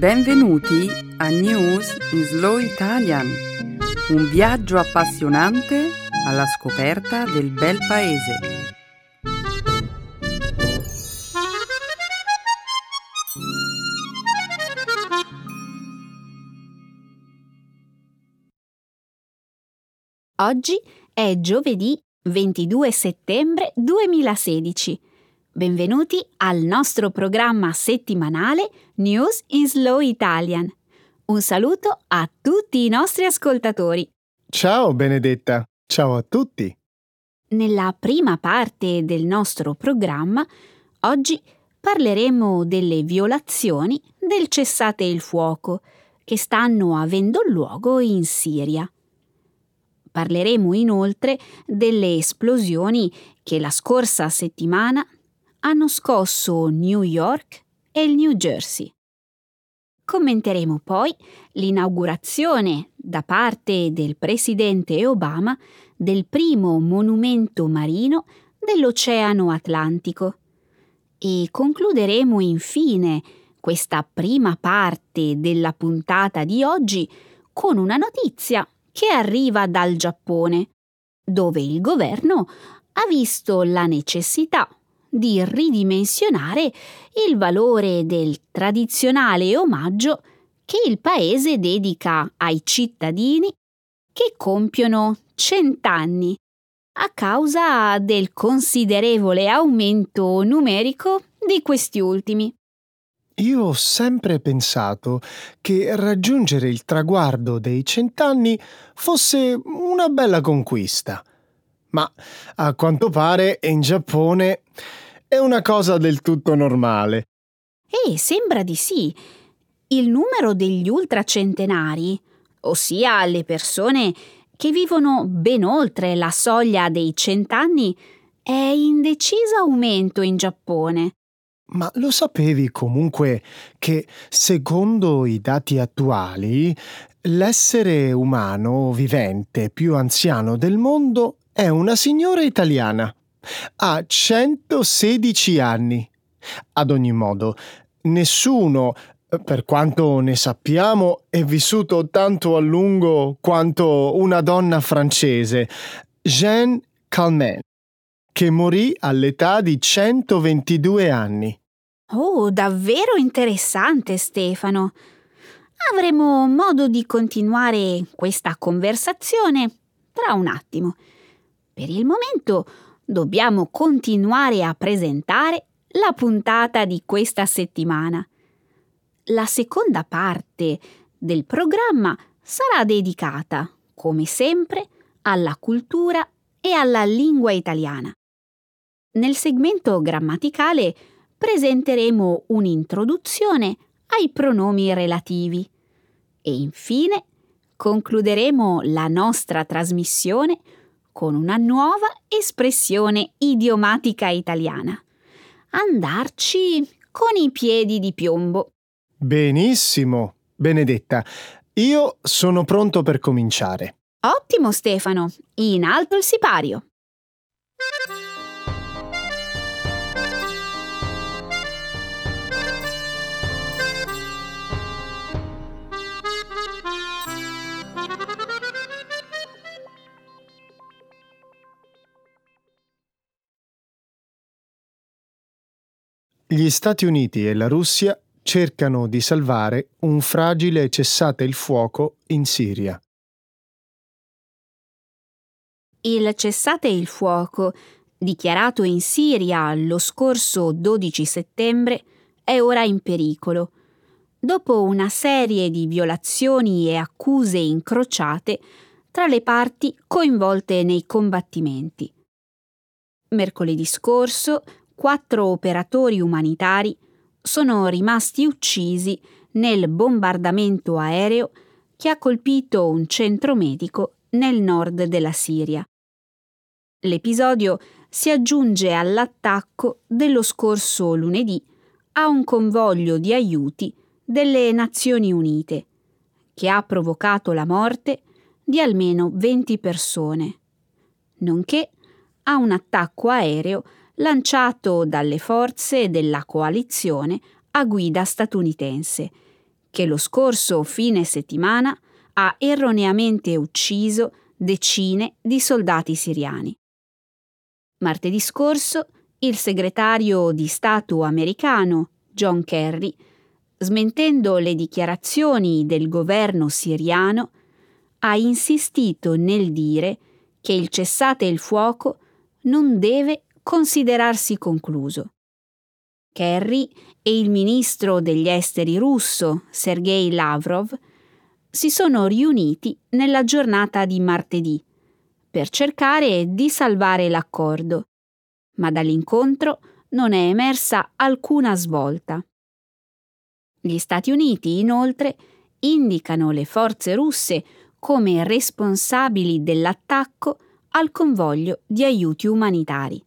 Benvenuti a News in Slow Italian, un viaggio appassionante alla scoperta del bel paese. Oggi è giovedì 22 settembre 2016 Benvenuti al nostro programma settimanale News in Slow Italian. Un saluto a tutti i nostri ascoltatori. Ciao Benedetta, ciao a tutti. Nella prima parte del nostro programma, oggi parleremo delle violazioni del cessate il fuoco che stanno avendo luogo in Siria. Parleremo inoltre delle esplosioni che la scorsa settimana hanno scosso New York e il New Jersey. Commenteremo poi l'inaugurazione da parte del presidente Obama del primo monumento marino dell'Oceano Atlantico e concluderemo infine questa prima parte della puntata di oggi con una notizia che arriva dal Giappone, dove il governo ha visto la necessità di ridimensionare il valore del tradizionale omaggio che il paese dedica ai cittadini che compiono cent'anni a causa del considerevole aumento numerico di questi ultimi. Io ho sempre pensato che raggiungere il traguardo dei cent'anni fosse una bella conquista. Ma a quanto pare in Giappone è una cosa del tutto normale. Eh, sembra di sì. Il numero degli ultracentenari, ossia le persone che vivono ben oltre la soglia dei cent'anni, è in deciso aumento in Giappone. Ma lo sapevi comunque che, secondo i dati attuali, l'essere umano vivente più anziano del mondo è una signora italiana? Ha 116 anni. Ad ogni modo, nessuno, per quanto ne sappiamo, è vissuto tanto a lungo quanto una donna francese, Jeanne Calment, che morì all'età di 122 anni. Oh, davvero interessante, Stefano. Avremo modo di continuare questa conversazione tra un attimo. Per il momento dobbiamo continuare a presentare la puntata di questa settimana. La seconda parte del programma sarà dedicata, come sempre, alla cultura e alla lingua italiana. Nel segmento grammaticale presenteremo un'introduzione ai pronomi relativi e infine concluderemo la nostra trasmissione con una nuova espressione idiomatica italiana. Andarci con i piedi di piombo. Benissimo, Benedetta. Io sono pronto per cominciare. Ottimo, Stefano. In alto il sipario. Gli Stati Uniti e la Russia cercano di salvare un fragile cessate il fuoco in Siria. Il cessate il fuoco, dichiarato in Siria lo scorso 12 settembre, è ora in pericolo, dopo una serie di violazioni e accuse incrociate tra le parti coinvolte nei combattimenti. Mercoledì scorso quattro operatori umanitari sono rimasti uccisi nel bombardamento aereo che ha colpito un centro medico nel nord della Siria. L'episodio si aggiunge all'attacco dello scorso lunedì a un convoglio di aiuti delle Nazioni Unite, che ha provocato la morte di almeno 20 persone, nonché a un attacco aereo lanciato dalle forze della coalizione a guida statunitense, che lo scorso fine settimana ha erroneamente ucciso decine di soldati siriani. Martedì scorso il segretario di Stato americano John Kerry, smentendo le dichiarazioni del governo siriano, ha insistito nel dire che il cessate il fuoco non deve considerarsi concluso. Kerry e il ministro degli esteri russo Sergei Lavrov si sono riuniti nella giornata di martedì per cercare di salvare l'accordo, ma dall'incontro non è emersa alcuna svolta. Gli Stati Uniti, inoltre, indicano le forze russe come responsabili dell'attacco al convoglio di aiuti umanitari.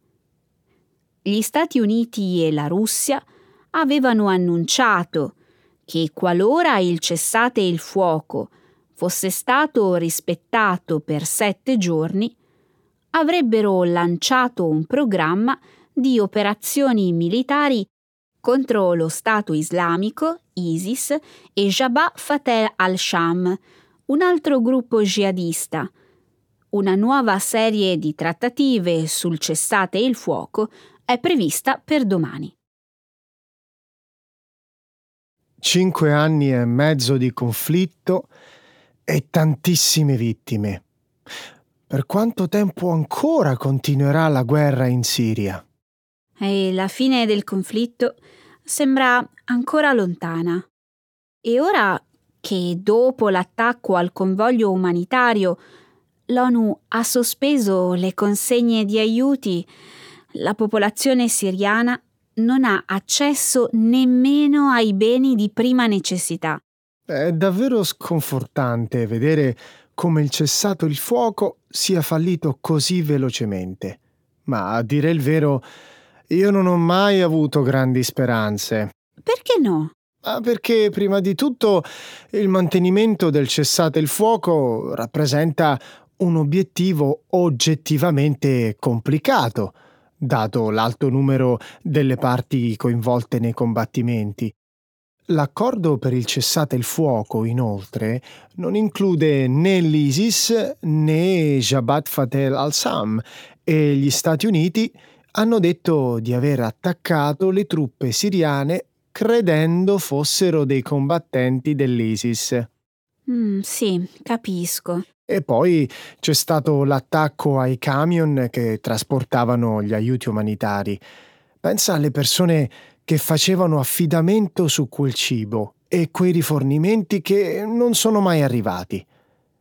Gli Stati Uniti e la Russia avevano annunciato che qualora il cessate il fuoco fosse stato rispettato per sette giorni, avrebbero lanciato un programma di operazioni militari contro lo Stato islamico, ISIS, e Jabhat Fateh al-Sham, un altro gruppo jihadista. Una nuova serie di trattative sul cessate il fuoco è prevista per domani. Cinque anni e mezzo di conflitto e tantissime vittime. Per quanto tempo ancora continuerà la guerra in Siria? E la fine del conflitto sembra ancora lontana. E ora che dopo l'attacco al convoglio umanitario l'ONU ha sospeso le consegne di aiuti, la popolazione siriana non ha accesso nemmeno ai beni di prima necessità. È davvero sconfortante vedere come il cessato il fuoco sia fallito così velocemente. Ma a dire il vero, io non ho mai avuto grandi speranze. Perché no? Ah, perché prima di tutto il mantenimento del cessate il fuoco rappresenta un obiettivo oggettivamente complicato, dato l'alto numero delle parti coinvolte nei combattimenti. L'accordo per il cessate il fuoco, inoltre, non include né l'ISIS né Jabhat Fateh al-Sam e gli Stati Uniti hanno detto di aver attaccato le truppe siriane credendo fossero dei combattenti dell'ISIS. Mm, sì, capisco. E poi c'è stato l'attacco ai camion che trasportavano gli aiuti umanitari. Pensa alle persone che facevano affidamento su quel cibo e quei rifornimenti che non sono mai arrivati.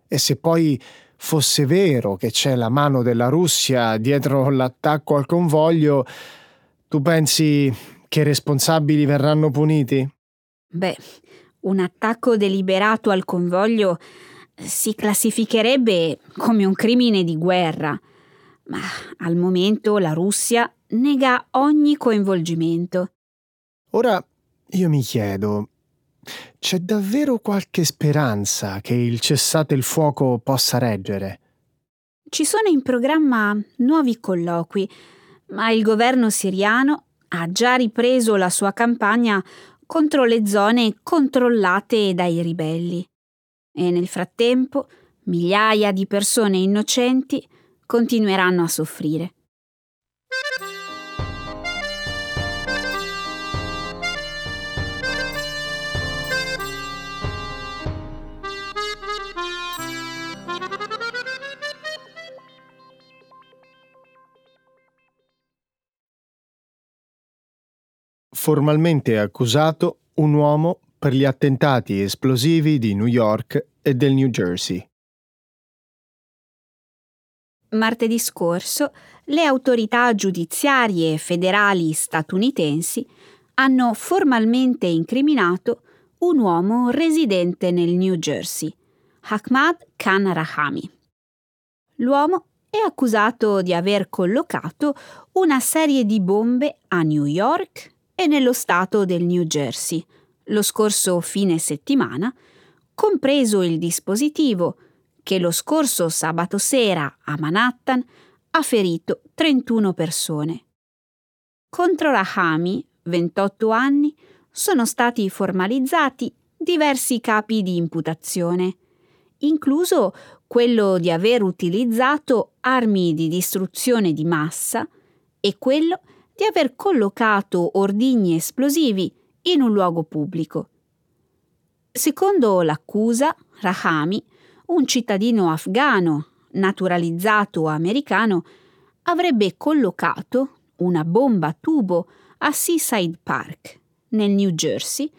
E se poi fosse vero che c'è la mano della Russia dietro l'attacco al convoglio, tu pensi che i responsabili verranno puniti? Beh, un attacco deliberato al convoglio si classificherebbe come un crimine di guerra, ma al momento la Russia nega ogni coinvolgimento. Ora io mi chiedo, c'è davvero qualche speranza che il cessate il fuoco possa reggere? Ci sono in programma nuovi colloqui, ma il governo siriano ha già ripreso la sua campagna contro le zone controllate dai ribelli. E nel frattempo migliaia di persone innocenti continueranno a soffrire. formalmente accusato un uomo per gli attentati esplosivi di New York e del New Jersey. Martedì scorso le autorità giudiziarie federali statunitensi hanno formalmente incriminato un uomo residente nel New Jersey, Ahmad Khan Rahami. L'uomo è accusato di aver collocato una serie di bombe a New York e nello stato del New Jersey lo scorso fine settimana, compreso il dispositivo che lo scorso sabato sera a Manhattan ha ferito 31 persone. Contro Rahami, 28 anni, sono stati formalizzati diversi capi di imputazione, incluso quello di aver utilizzato armi di distruzione di massa e quello di aver collocato ordigni esplosivi in un luogo pubblico. Secondo l'accusa, Rahami, un cittadino afgano naturalizzato americano, avrebbe collocato una bomba a tubo a Seaside Park, nel New Jersey,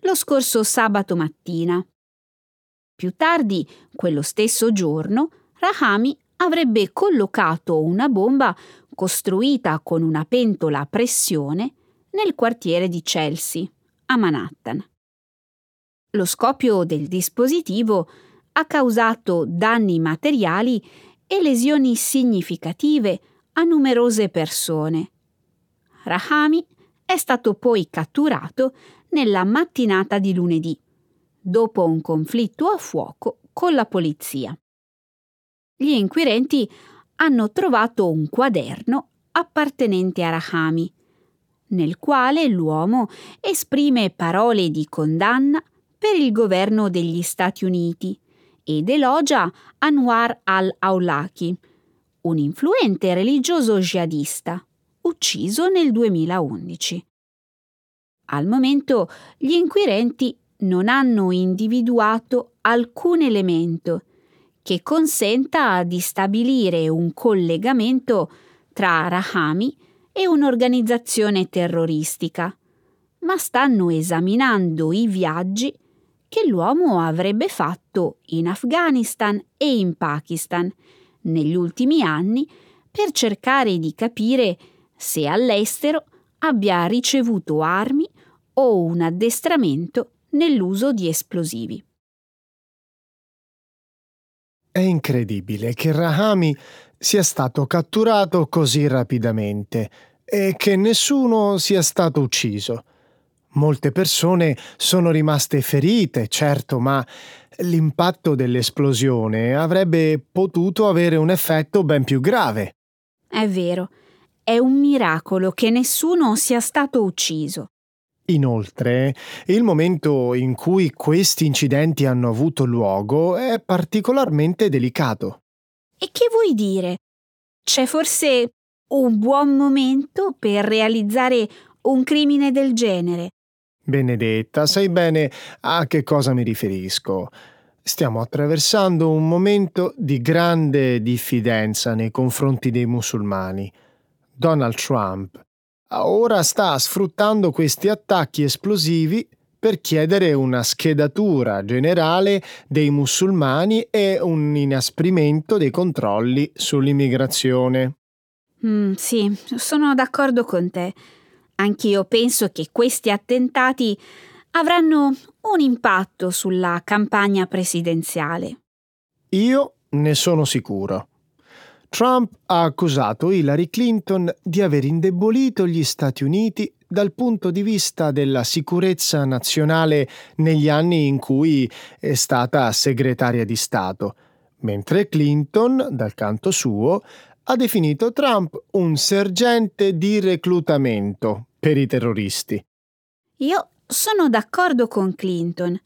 lo scorso sabato mattina. Più tardi, quello stesso giorno, Rahami avrebbe collocato una bomba costruita con una pentola a pressione nel quartiere di Chelsea, a Manhattan. Lo scoppio del dispositivo ha causato danni materiali e lesioni significative a numerose persone. Rahami è stato poi catturato nella mattinata di lunedì, dopo un conflitto a fuoco con la polizia. Gli inquirenti hanno trovato un quaderno appartenente a Rahami, nel quale l'uomo esprime parole di condanna per il governo degli Stati Uniti ed elogia Anwar al-Awlaki, un influente religioso jihadista, ucciso nel 2011. Al momento gli inquirenti non hanno individuato alcun elemento che consenta di stabilire un collegamento tra Rahami e un'organizzazione terroristica, ma stanno esaminando i viaggi che l'uomo avrebbe fatto in Afghanistan e in Pakistan negli ultimi anni per cercare di capire se all'estero abbia ricevuto armi o un addestramento nell'uso di esplosivi. È incredibile che Rahami sia stato catturato così rapidamente e che nessuno sia stato ucciso. Molte persone sono rimaste ferite, certo, ma l'impatto dell'esplosione avrebbe potuto avere un effetto ben più grave. È vero, è un miracolo che nessuno sia stato ucciso. Inoltre, il momento in cui questi incidenti hanno avuto luogo è particolarmente delicato. E che vuoi dire? C'è forse un buon momento per realizzare un crimine del genere? Benedetta, sai bene a che cosa mi riferisco. Stiamo attraversando un momento di grande diffidenza nei confronti dei musulmani. Donald Trump ora sta sfruttando questi attacchi esplosivi per chiedere una schedatura generale dei musulmani e un inasprimento dei controlli sull'immigrazione. Mm, sì, sono d'accordo con te. Anch'io penso che questi attentati avranno un impatto sulla campagna presidenziale. Io ne sono sicuro. Trump ha accusato Hillary Clinton di aver indebolito gli Stati Uniti dal punto di vista della sicurezza nazionale negli anni in cui è stata segretaria di Stato, mentre Clinton, dal canto suo, ha definito Trump un sergente di reclutamento per i terroristi. Io sono d'accordo con Clinton.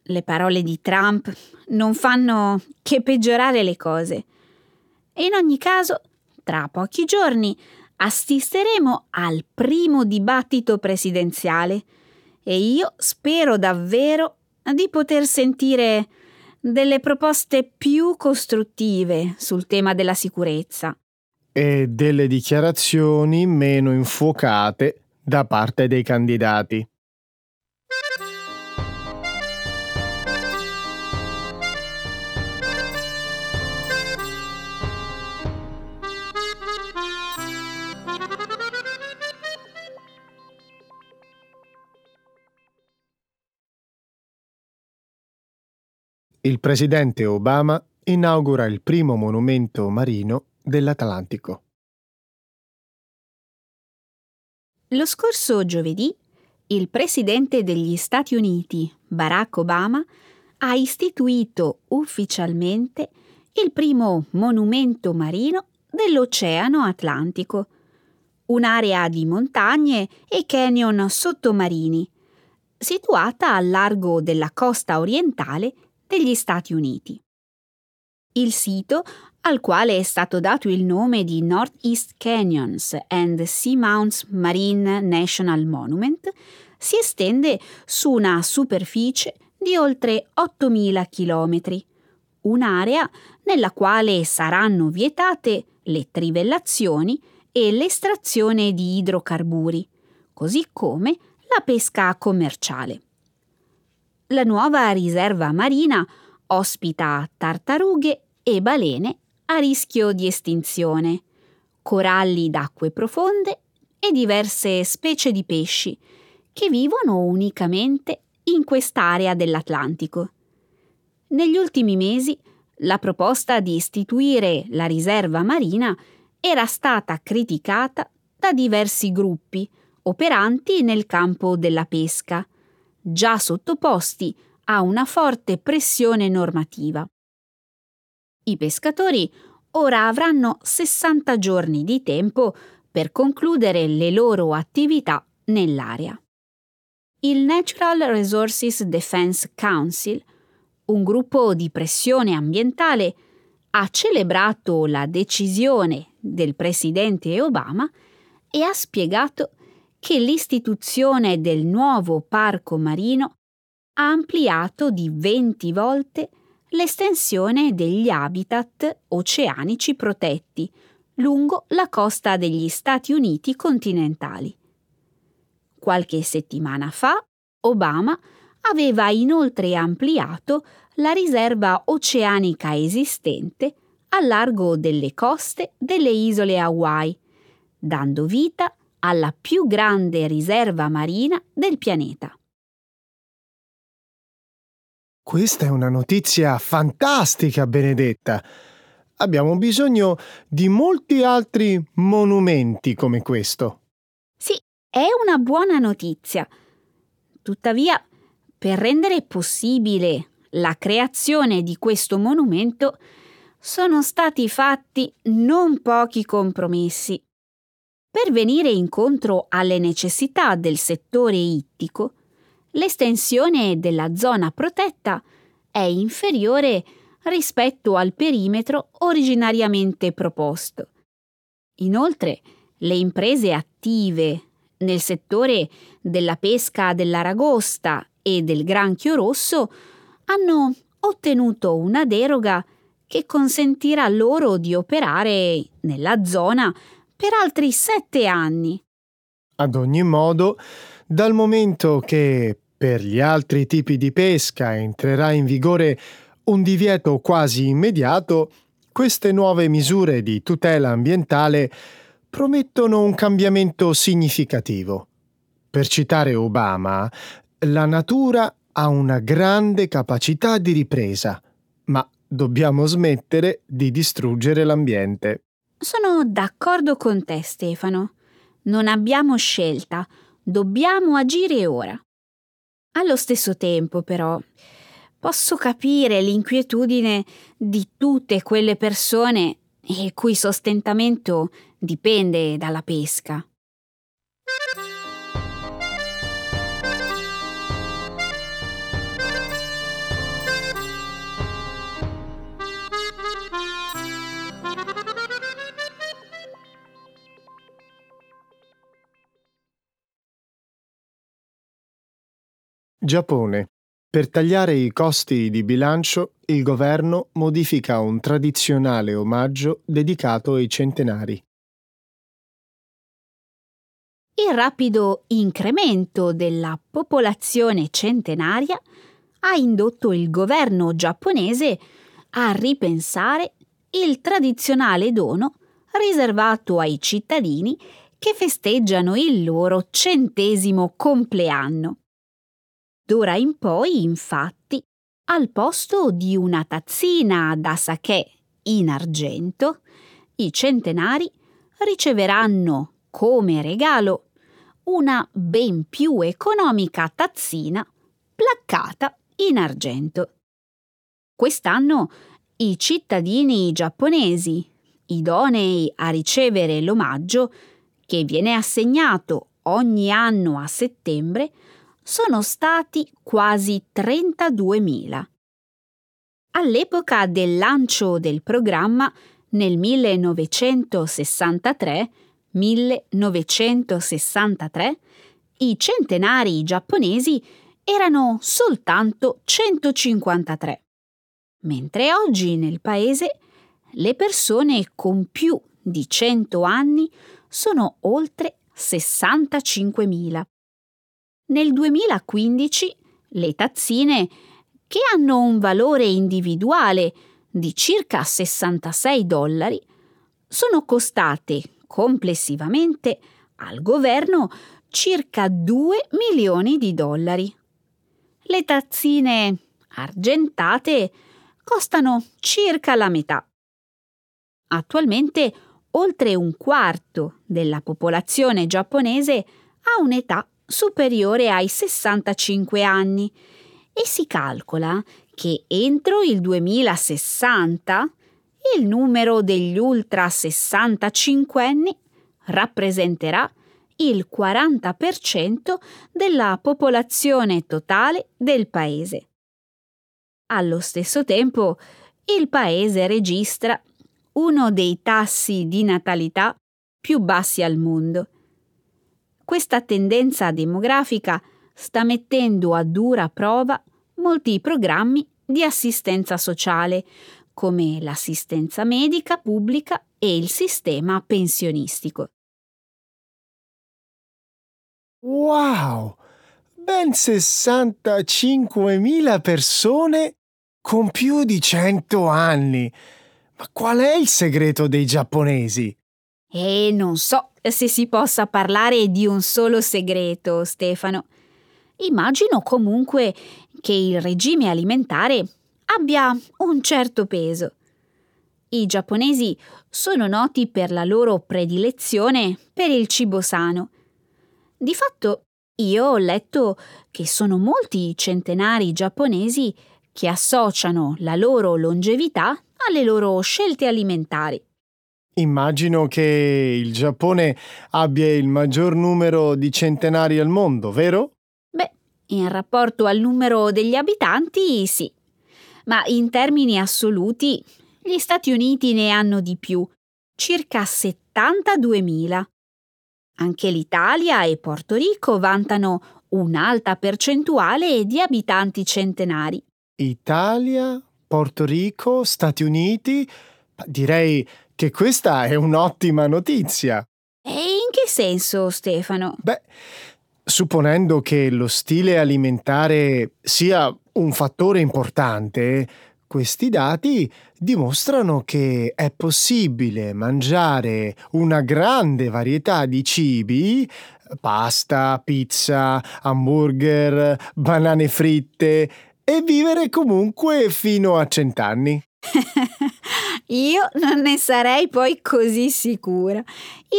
Le parole di Trump non fanno che peggiorare le cose. E in ogni caso, tra pochi giorni assisteremo al primo dibattito presidenziale e io spero davvero di poter sentire delle proposte più costruttive sul tema della sicurezza. E delle dichiarazioni meno infuocate da parte dei candidati. Il presidente Obama inaugura il primo monumento marino dell'Atlantico. Lo scorso giovedì il presidente degli Stati Uniti, Barack Obama, ha istituito ufficialmente il primo monumento marino dell'Oceano Atlantico, un'area di montagne e canyon sottomarini, situata al largo della costa orientale degli Stati Uniti. Il sito, al quale è stato dato il nome di Northeast Canyons and Seamounts Marine National Monument, si estende su una superficie di oltre 8.000 km, un'area nella quale saranno vietate le trivellazioni e l'estrazione di idrocarburi, così come la pesca commerciale. La nuova riserva marina ospita tartarughe e balene a rischio di estinzione, coralli d'acque profonde e diverse specie di pesci che vivono unicamente in quest'area dell'Atlantico. Negli ultimi mesi la proposta di istituire la riserva marina era stata criticata da diversi gruppi operanti nel campo della pesca, già sottoposti a una forte pressione normativa. I pescatori ora avranno 60 giorni di tempo per concludere le loro attività nell'area. Il Natural Resources Defense Council, un gruppo di pressione ambientale, ha celebrato la decisione del presidente Obama e ha spiegato che l'istituzione del nuovo parco marino ha ampliato di 20 volte l'estensione degli habitat oceanici protetti lungo la costa degli Stati Uniti continentali. Qualche settimana fa Obama aveva inoltre ampliato la riserva oceanica esistente al largo delle coste delle isole Hawaii, dando vita alla più grande riserva marina del pianeta. Questa è una notizia fantastica, Benedetta. Abbiamo bisogno di molti altri monumenti come questo. Sì, è una buona notizia. Tuttavia, per rendere possibile la creazione di questo monumento, sono stati fatti non pochi compromessi. Per venire incontro alle necessità del settore ittico, l'estensione della zona protetta è inferiore rispetto al perimetro originariamente proposto. Inoltre, le imprese attive nel settore della pesca dell'aragosta e del granchio rosso hanno ottenuto una deroga che consentirà loro di operare nella zona per altri sette anni. Ad ogni modo, dal momento che per gli altri tipi di pesca entrerà in vigore un divieto quasi immediato, queste nuove misure di tutela ambientale promettono un cambiamento significativo. Per citare Obama, la natura ha una grande capacità di ripresa, ma dobbiamo smettere di distruggere l'ambiente. Sono d'accordo con te, Stefano. Non abbiamo scelta, dobbiamo agire ora. Allo stesso tempo, però, posso capire l'inquietudine di tutte quelle persone il cui sostentamento dipende dalla pesca. Giappone. Per tagliare i costi di bilancio, il governo modifica un tradizionale omaggio dedicato ai centenari. Il rapido incremento della popolazione centenaria ha indotto il governo giapponese a ripensare il tradizionale dono riservato ai cittadini che festeggiano il loro centesimo compleanno. D'ora in poi, infatti, al posto di una tazzina da sake in argento, i centenari riceveranno come regalo una ben più economica tazzina placcata in argento. Quest'anno i cittadini giapponesi, idonei a ricevere l'omaggio, che viene assegnato ogni anno a settembre, sono stati quasi 32.000. All'epoca del lancio del programma, nel 1963, 1963, i centenari giapponesi erano soltanto 153, mentre oggi nel paese le persone con più di 100 anni sono oltre 65.000. Nel 2015 le tazzine, che hanno un valore individuale di circa 66 dollari, sono costate complessivamente al governo circa 2 milioni di dollari. Le tazzine argentate costano circa la metà. Attualmente oltre un quarto della popolazione giapponese ha un'età superiore ai 65 anni e si calcola che entro il 2060 il numero degli ultra 65 anni rappresenterà il 40% della popolazione totale del paese. Allo stesso tempo, il paese registra uno dei tassi di natalità più bassi al mondo. Questa tendenza demografica sta mettendo a dura prova molti programmi di assistenza sociale, come l'assistenza medica pubblica e il sistema pensionistico. Wow! Ben 65.000 persone con più di 100 anni. Ma qual è il segreto dei giapponesi? E non so se si possa parlare di un solo segreto, Stefano. Immagino comunque che il regime alimentare abbia un certo peso. I giapponesi sono noti per la loro predilezione per il cibo sano. Di fatto, io ho letto che sono molti centenari giapponesi che associano la loro longevità alle loro scelte alimentari. Immagino che il Giappone abbia il maggior numero di centenari al mondo, vero? Beh, in rapporto al numero degli abitanti, sì. Ma in termini assoluti, gli Stati Uniti ne hanno di più, circa 72.000. Anche l'Italia e Porto Rico vantano un'alta percentuale di abitanti centenari. Italia, Porto Rico, Stati Uniti. Direi che questa è un'ottima notizia. E in che senso, Stefano? Beh, supponendo che lo stile alimentare sia un fattore importante, questi dati dimostrano che è possibile mangiare una grande varietà di cibi pasta, pizza, hamburger, banane fritte e vivere comunque fino a cent'anni. Io non ne sarei poi così sicura.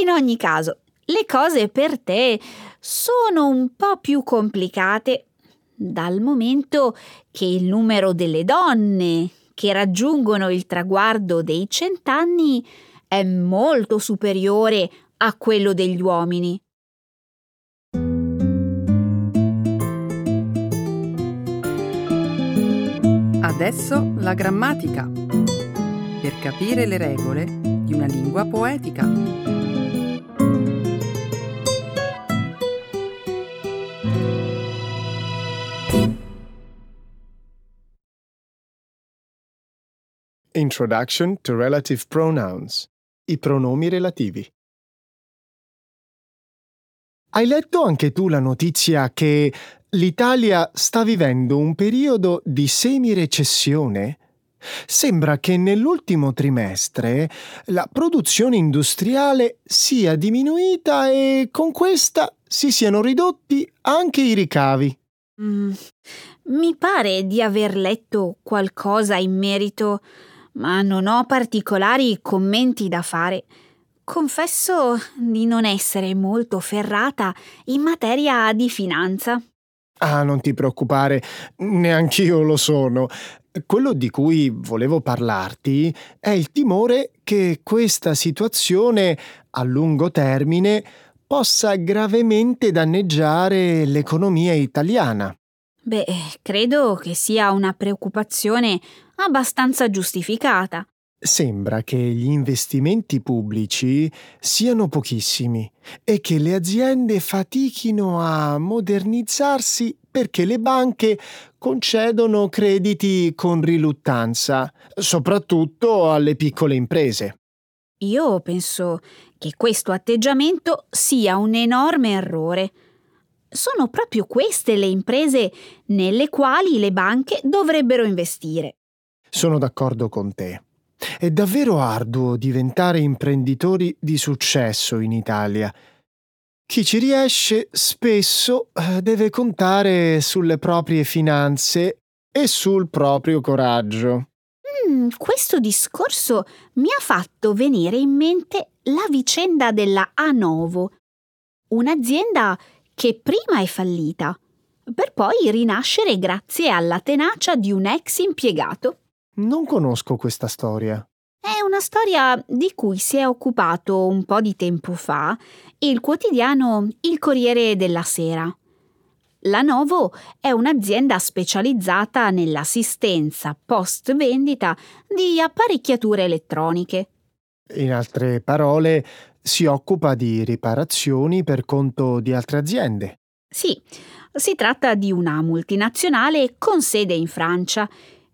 In ogni caso, le cose per te sono un po' più complicate dal momento che il numero delle donne che raggiungono il traguardo dei cent'anni è molto superiore a quello degli uomini. Adesso la grammatica. Per capire le regole di una lingua poetica. Introduction to Relative Pronouns. I pronomi relativi. Hai letto anche tu la notizia che l'Italia sta vivendo un periodo di semi-recessione? Sembra che nell'ultimo trimestre la produzione industriale sia diminuita e con questa si siano ridotti anche i ricavi. Mm, mi pare di aver letto qualcosa in merito, ma non ho particolari commenti da fare. Confesso di non essere molto ferrata in materia di finanza. Ah, non ti preoccupare, neanch'io lo sono. Quello di cui volevo parlarti è il timore che questa situazione a lungo termine possa gravemente danneggiare l'economia italiana. Beh, credo che sia una preoccupazione abbastanza giustificata. Sembra che gli investimenti pubblici siano pochissimi e che le aziende fatichino a modernizzarsi perché le banche concedono crediti con riluttanza, soprattutto alle piccole imprese. Io penso che questo atteggiamento sia un enorme errore. Sono proprio queste le imprese nelle quali le banche dovrebbero investire. Sono d'accordo con te. È davvero arduo diventare imprenditori di successo in Italia. Chi ci riesce spesso eh, deve contare sulle proprie finanze e sul proprio coraggio. Mm, questo discorso mi ha fatto venire in mente la vicenda della Anovo, un'azienda che prima è fallita, per poi rinascere grazie alla tenacia di un ex impiegato. Non conosco questa storia. È una storia di cui si è occupato un po' di tempo fa il quotidiano Il Corriere della Sera. La Novo è un'azienda specializzata nell'assistenza post vendita di apparecchiature elettroniche. In altre parole, si occupa di riparazioni per conto di altre aziende. Sì, si tratta di una multinazionale con sede in Francia,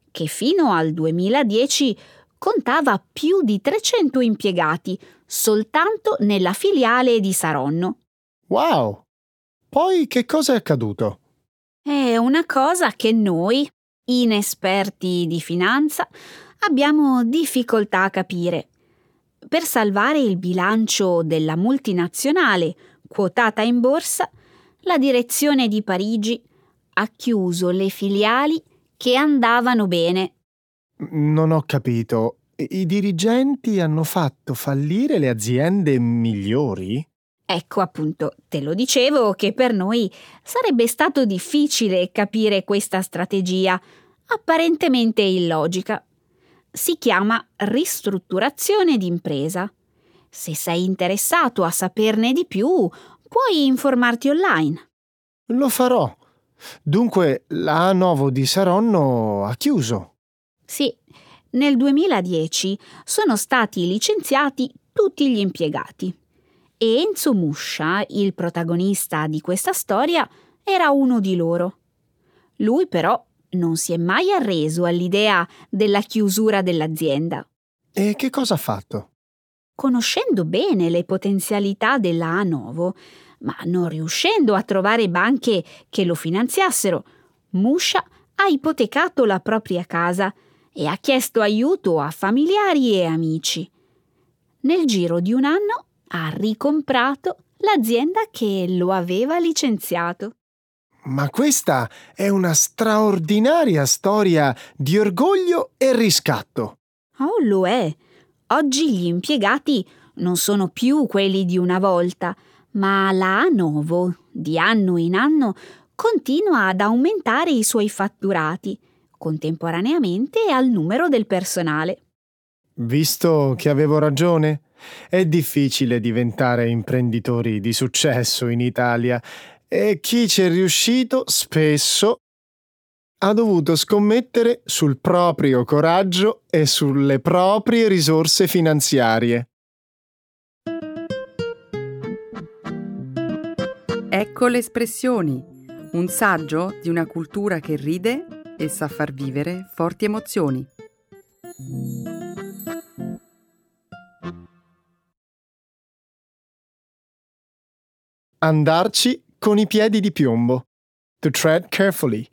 che fino al 2010 contava più di 300 impiegati soltanto nella filiale di Saronno. Wow! Poi che cosa è accaduto? È una cosa che noi, inesperti di finanza, abbiamo difficoltà a capire. Per salvare il bilancio della multinazionale quotata in borsa, la direzione di Parigi ha chiuso le filiali che andavano bene. Non ho capito. I dirigenti hanno fatto fallire le aziende migliori? Ecco appunto, te lo dicevo che per noi sarebbe stato difficile capire questa strategia, apparentemente illogica. Si chiama ristrutturazione d'impresa. Se sei interessato a saperne di più, puoi informarti online. Lo farò. Dunque, la Novo di Saronno ha chiuso. Sì, nel 2010 sono stati licenziati tutti gli impiegati e Enzo Muscia, il protagonista di questa storia, era uno di loro. Lui però non si è mai arreso all'idea della chiusura dell'azienda. E che cosa ha fatto? Conoscendo bene le potenzialità della Anovo, ma non riuscendo a trovare banche che lo finanziassero, Muscia ha ipotecato la propria casa e ha chiesto aiuto a familiari e amici. Nel giro di un anno ha ricomprato l'azienda che lo aveva licenziato. Ma questa è una straordinaria storia di orgoglio e riscatto. Oh, lo è. Oggi gli impiegati non sono più quelli di una volta, ma la Anovo, di anno in anno, continua ad aumentare i suoi fatturati, contemporaneamente al numero del personale. Visto che avevo ragione, è difficile diventare imprenditori di successo in Italia e chi ci è riuscito spesso ha dovuto scommettere sul proprio coraggio e sulle proprie risorse finanziarie. Ecco le espressioni, un saggio di una cultura che ride e sa far vivere forti emozioni. Andarci con i piedi di piombo. To tread carefully.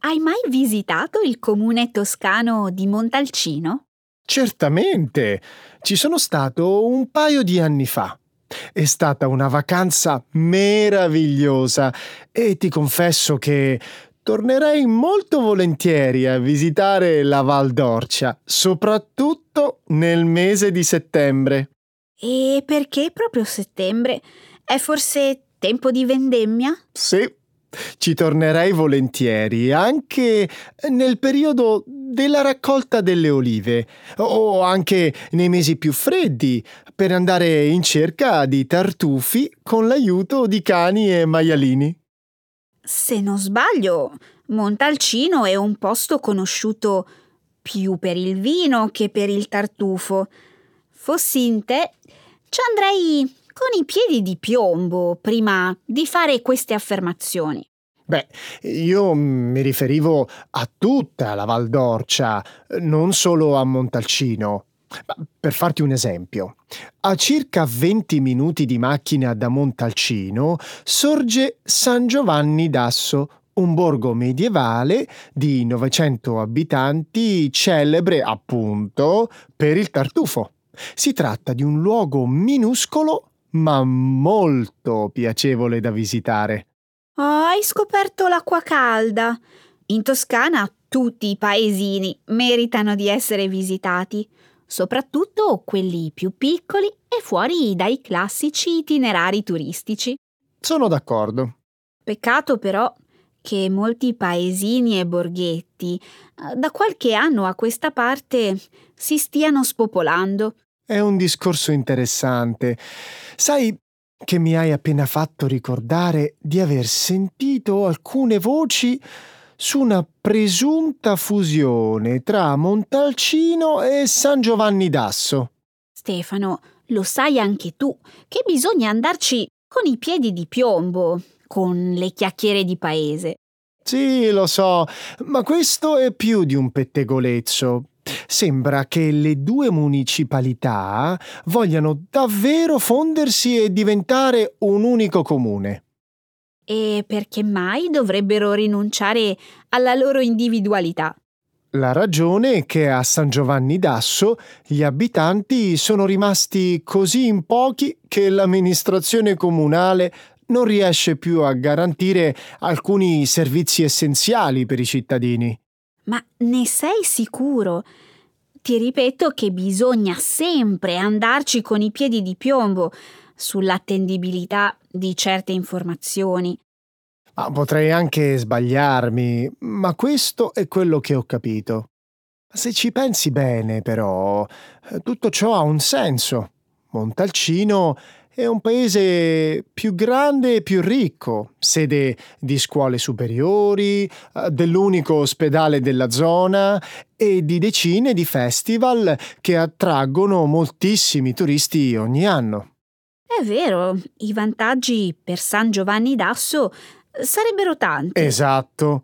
Hai mai visitato il comune toscano di Montalcino? Certamente. Ci sono stato un paio di anni fa. È stata una vacanza meravigliosa e ti confesso che tornerei molto volentieri a visitare la Val d'Orcia, soprattutto nel mese di settembre. E perché proprio settembre? È forse tempo di vendemmia? Sì, Ci tornerei volentieri, anche nel periodo della raccolta delle olive, o anche nei mesi più freddi, per andare in cerca di tartufi con l'aiuto di cani e maialini. Se non sbaglio, Montalcino è un posto conosciuto più per il vino che per il tartufo. Fossi in te, ci andrei con i piedi di piombo prima di fare queste affermazioni. Beh, io mi riferivo a tutta la Val d'Orcia, non solo a Montalcino. Per farti un esempio, a circa 20 minuti di macchina da Montalcino sorge San Giovanni d'Asso, un borgo medievale di 900 abitanti celebre appunto per il tartufo. Si tratta di un luogo minuscolo ma molto piacevole da visitare. Oh, hai scoperto l'acqua calda. In Toscana tutti i paesini meritano di essere visitati, soprattutto quelli più piccoli e fuori dai classici itinerari turistici. Sono d'accordo. Peccato però che molti paesini e borghetti eh, da qualche anno a questa parte si stiano spopolando. È un discorso interessante. Sai che mi hai appena fatto ricordare di aver sentito alcune voci su una presunta fusione tra Montalcino e San Giovanni d'Asso. Stefano, lo sai anche tu che bisogna andarci con i piedi di piombo con le chiacchiere di paese. Sì, lo so, ma questo è più di un pettegolezzo. Sembra che le due municipalità vogliano davvero fondersi e diventare un unico comune. E perché mai dovrebbero rinunciare alla loro individualità? La ragione è che a San Giovanni d'Asso gli abitanti sono rimasti così in pochi che l'amministrazione comunale non riesce più a garantire alcuni servizi essenziali per i cittadini. Ma ne sei sicuro? Ti ripeto che bisogna sempre andarci con i piedi di piombo sull'attendibilità di certe informazioni. Ma potrei anche sbagliarmi, ma questo è quello che ho capito. Se ci pensi bene, però, tutto ciò ha un senso. Montalcino è un paese più grande e più ricco, sede di scuole superiori, dell'unico ospedale della zona e di decine di festival che attraggono moltissimi turisti ogni anno. È vero, i vantaggi per San Giovanni d'Asso sarebbero tanti. Esatto.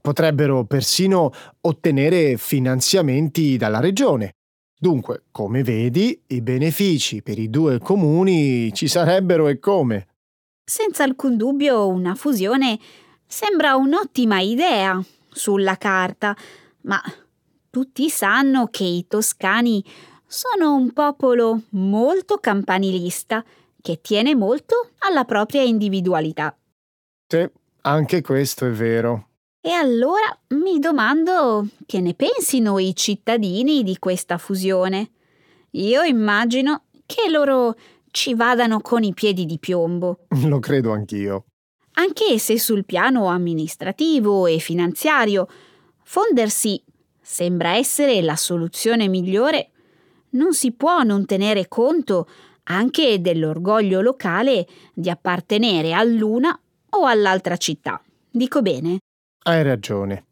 Potrebbero persino ottenere finanziamenti dalla regione. Dunque, come vedi, i benefici per i due comuni ci sarebbero e come. Senza alcun dubbio una fusione sembra un'ottima idea sulla carta, ma tutti sanno che i toscani sono un popolo molto campanilista che tiene molto alla propria individualità. Sì, anche questo è vero. E allora mi domando che ne pensino i cittadini di questa fusione. Io immagino che loro ci vadano con i piedi di piombo. Lo credo anch'io. Anche se sul piano amministrativo e finanziario fondersi sembra essere la soluzione migliore, non si può non tenere conto anche dell'orgoglio locale di appartenere all'una o all'altra città. Dico bene? Hai ragione.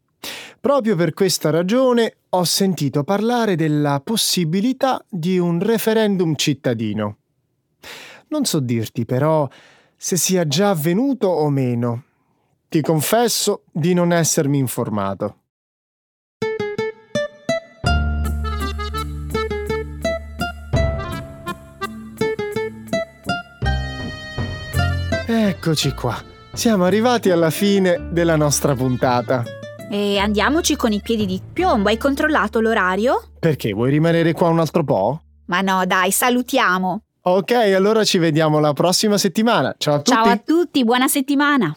Proprio per questa ragione ho sentito parlare della possibilità di un referendum cittadino. Non so dirti però se sia già avvenuto o meno. Ti confesso di non essermi informato. Eccoci qua. Siamo arrivati alla fine della nostra puntata. E andiamoci con i piedi di piombo. Hai controllato l'orario? Perché vuoi rimanere qua un altro po'? Ma no, dai, salutiamo. Ok, allora ci vediamo la prossima settimana. Ciao a tutti. Ciao a tutti, buona settimana.